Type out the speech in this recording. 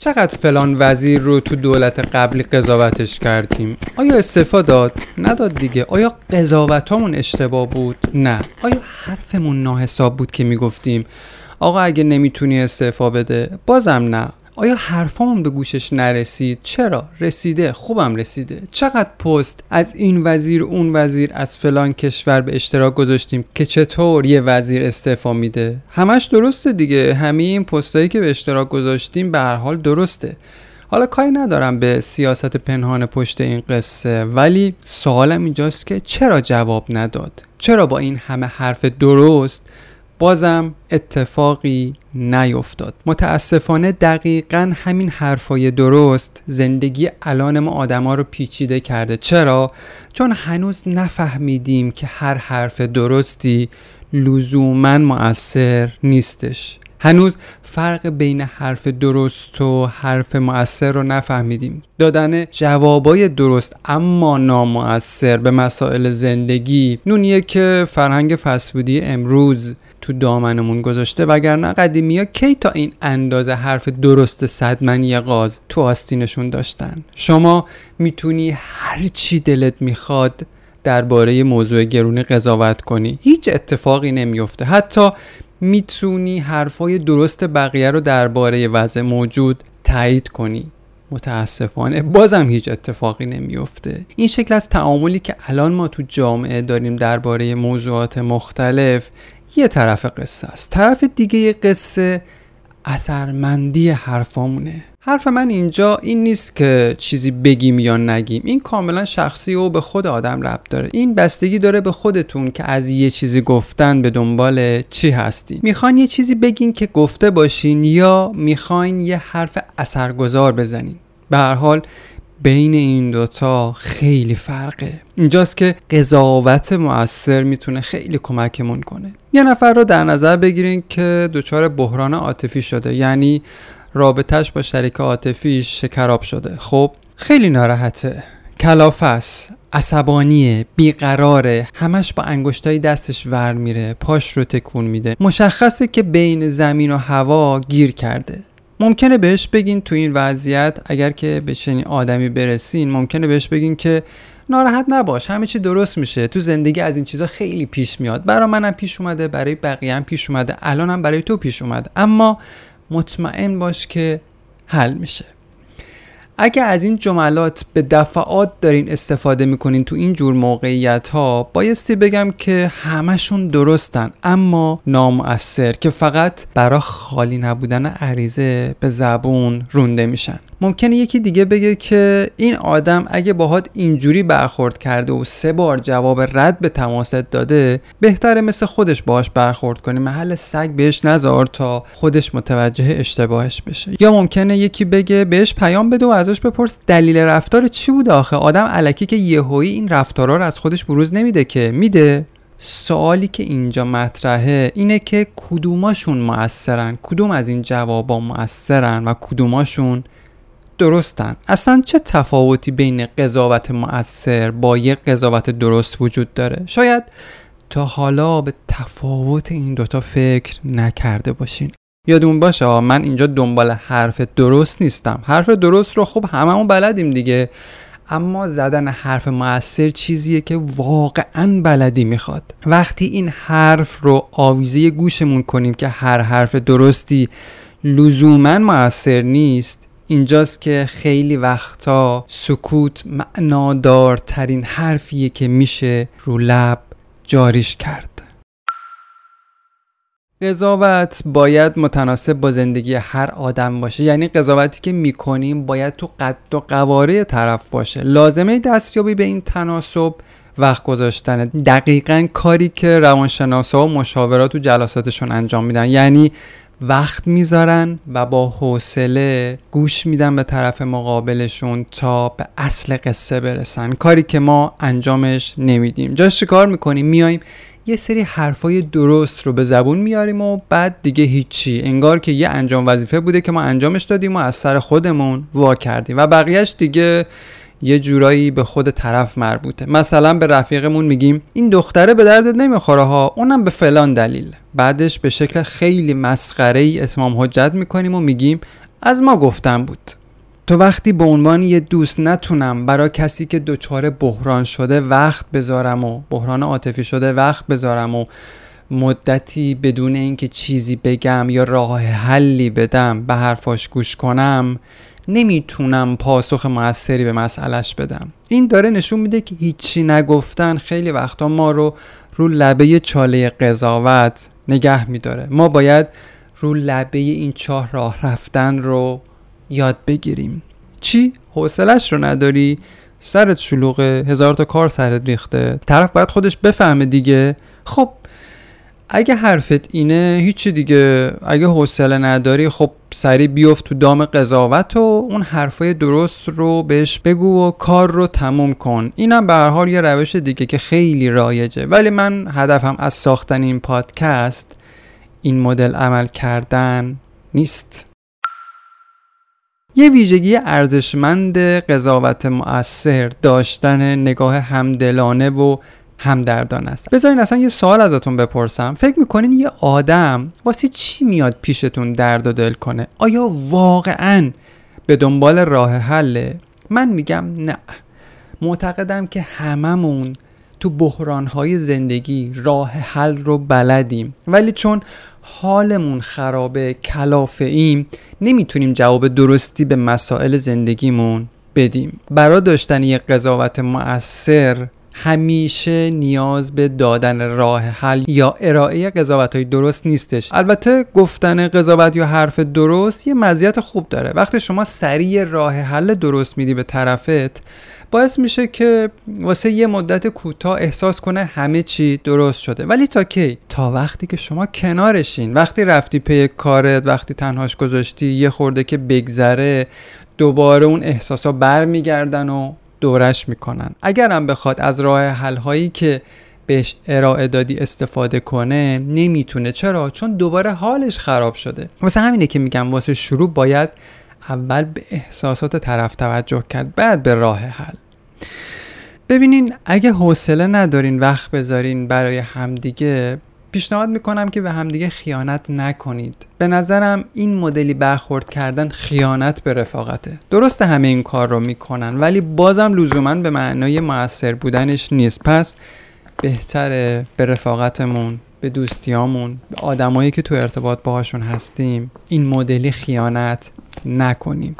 چقدر فلان وزیر رو تو دولت قبلی قضاوتش کردیم؟ آیا استعفا داد؟ نداد دیگه. آیا قضاوتامون اشتباه بود؟ نه. آیا حرفمون ناحساب بود که می‌گفتیم؟ آقا اگه نمی‌تونی استعفا بده بازم نه. آیا حرفامون به گوشش نرسید؟ چرا؟ رسیده خوبم رسیده. چقدر پست از این وزیر اون وزیر از فلان کشور به اشتراک گذاشتیم که چطور یه وزیر استعفا میده؟ همش درسته دیگه. همه این پستایی که به اشتراک گذاشتیم به هر حال درسته. حالا کاری ندارم به سیاست پنهان پشت این قصه ولی سوالم اینجاست که چرا جواب نداد؟ چرا با این همه حرف درست بازم اتفاقی نیفتاد. متاسفانه دقیقا همین حرفای درست زندگی الان ما آدما رو پیچیده کرده. چرا؟ چون هنوز نفهمیدیم که هر حرف درستی لزوما مؤثر نیستش. هنوز فرق بین حرف درست و حرف مؤثر رو نفهمیدیم. دادن جوابای درست اما نامؤثر به مسائل زندگی. نونیه که فرهنگ فسفودی امروز تو دامنمون گذاشته وگرنه قدیمی ها کی تا این اندازه حرف درست صدمنی غاز تو آستینشون داشتن؟ شما می‌تونی هر چی دلت می‌خواد درباره موضوع گرونی قضاوت کنی. هیچ اتفاقی نمیفته. حتی می‌تونی حرفای درست بقیه رو درباره وضع موجود تایید کنی. متاسفانه بازم هیچ اتفاقی نمیفته. این شکل از تعاملی که الان ما تو جامعه داریم درباره موضوعات مختلف یه طرف قصه است. طرف دیگه قصه اثرمندی حرفامونه. حرف من اینجا این نیست که چیزی بگیم یا نگیم. این کاملا شخصی و به خود آدم ربط داره. این بستگی داره به خودتون که از یه چیزی گفتن به دنبال چی هستی می‌خواین یه چیزی بگین که گفته باشین یا می‌خواین یه حرف اثرگذار بزنین. به هر حال بین این دوتا خیلی فرقه. اینجاست که قضاوت مؤثر می‌تونه خیلی کمکمون کنه. یه نفر رو در نظر بگیرین که دچار بحران عاطفی شده یعنی رابطهش با شریک عاطفیش شکراب شده. خب خیلی ناراحته. کلافه است عصبانیه بیقراره. همش با انگشتای دستش ور میره پاش رو تکون میده. مشخصه که بین زمین و هوا گیر کرده. ممکنه بهش بگین تو این وضعیت اگر که به چنین آدمی برسین ممکنه بهش بگین که ناراحت نباش همه چی درست میشه تو زندگی از این چیزا خیلی پیش میاد. برای منم پیش اومده برای بقیه هم پیش اومده الانم برای تو پیش اومده. اما مطمئن باش که حل میشه. اگه از این جملات به دفعات دارین استفاده می‌کنین تو این جور موقعیت ها بایستی بگم که همشون درستن اما نامؤثر که فقط برا خالی نبودن عریضه به زبون رونده میشن. ممکنه یکی دیگه بگه که این آدم اگه باهات اینجوری برخورد کرده و سه بار جواب رد به تماست داده بهتره مثل خودش باهاش برخورد کنی محل سگ بهش نذار تا خودش متوجه اشتباهش بشه. یا ممکنه یکی بگه بهش پیام بده و ازش بپرس دلیل رفتار چی بوده آخه؟ آدم علکی که یهویی این رفتارا رو از خودش بروز نمیده که. میده؟ سوالی که اینجا مطرحه اینه که کدوماشون موثرن کدوم از این جوابا موثرن و کدوماشون درستن. اصلا چه تفاوتی بین قضاوت مؤثر با یک قضاوت درست وجود داره؟ شاید تا حالا به تفاوت این دوتا فکر نکرده باشین. یادمون باشه من اینجا دنبال حرف درست نیستم. حرف درست رو خب هممون بلدیم دیگه. اما زدن حرف موثر چیزیه که واقعا بلدی می‌خواد. وقتی این حرف رو آویزه گوشمون کنیم که هر حرف درستی لزوما موثر نیست اینجاست که خیلی وقتا سکوت معنادارترین حرفیه که میشه رو لب جاریش کرد. قضاوت باید متناسب با زندگی هر آدم باشه. یعنی قضاوتی که می‌کنیم باید تو قد و قواره طرف باشه. لازمه دستیابی به این تناسب وقت گذاشتن. دقیقا کاری که روانشناسا و مشاورات و جلساتشون انجام میدن. یعنی وقت می‌ذارن و با حوصله گوش میدن به طرف مقابلشون تا به اصل قصه برسن. کاری که ما انجامش نمیدیم. جاش کار می‌کنیم؟ میایم یه سری حرفای درست رو به زبون میاریم و بعد دیگه هیچی. انگار که یه انجام وظیفه بوده که ما انجامش دادیم و از سر خودمون وا کردیم. و بقیهش دیگه یه جورایی به خود طرف مربوطه. مثلا به رفیقمون میگیم این دختره به دردت نمی‌خوره ها اونم به فلان دلیل. بعدش به شکل خیلی مسخره ای اتمام حجت می‌کنیم و میگیم از ما گفتن بود. تو وقتی به عنوان یه دوست نتونم برای کسی که دچار بحران شده وقت بذارم و بحران عاطفی شده وقت بذارم و مدتی بدون اینکه چیزی بگم یا راه حلی بدم به حرفاش گوش کنم نمی‌تونم پاسخ موثری به مسئلش بدم. این داره نشون میده که هیچی نگفتن خیلی وقتا ما رو رو لبه چاله قضاوت نگه میداره. ما باید رو لبه این چاه راه رفتن رو یاد بگیریم. چی؟ حوصلش رو نداری؟ سرت شلوغه هزار تا کار سرت ریخته. طرف باید خودش بفهمه دیگه. خب اگه حرفت اینه هیچی دیگه. اگه حوصله نداری خب سری بیفت تو دام قضاوت و اون حرفای درست رو بهش بگو و کار رو تموم کن. اینم به هر حال یه روش دیگه که خیلی رایجه. ولی من هدفم از ساختن این پادکست این مدل عمل کردن نیست. یه ویژگی ارزشمند قضاوت مؤثر داشتن نگاه همدلانه و همدردان است. بذارین اصلا یه سوال ازتون بپرسم. فکر می‌کنین یه آدم واسه چی میاد پیشتون درد و دل کنه؟ آیا واقعا به دنبال راه حله؟ من میگم نه. معتقدم که هممون تو بحرانهای زندگی راه حل رو بلدیم. ولی چون حالمون خرابه کلافه ایم نمی‌تونیم جواب درستی به مسائل زندگیمون بدیم. برای داشتن یک قضاوت مؤثر همیشه نیاز به دادن راه حل یا ارائه قضاوت های درست نیستش. البته گفتن قضاوت یا حرف درست یه مزیت خوب داره. وقتی شما سریع راه حل درست میدی به طرفت باعث میشه که واسه یه مدت کوتاه احساس کنه همه چی درست شده. ولی تا کی؟ تا وقتی که شما کنارشین. وقتی رفتی پی کارت وقتی تنهاش گذاشتی یه خورده که بگذره دوباره اون احساسا برمیگردن و دورش می‌کنن. اگرم بخواد از راه حل هایی که بهش ارائه دادی استفاده کنه نمی‌تونه. چرا؟ چون دوباره حالش خراب شده. واسه همینه که میگم واسه شروع باید اول به احساسات طرف توجه کرد بعد به راه حل. ببینین اگه حوصله ندارین وقت بذارین برای همدیگه پیشنهاد می‌کنم که به همدیگه خیانت نکنید. به نظرم این مدلی برخورد کردن خیانت به رفاقته. درسته همه این کار رو می‌کنن ولی بازم لزوما به معنای موثر بودنش نیست. پس بهتره به رفاقتمون به دوستیامون به آدمایی که تو ارتباط باهاشون هستیم این مدلی خیانت نکنیم.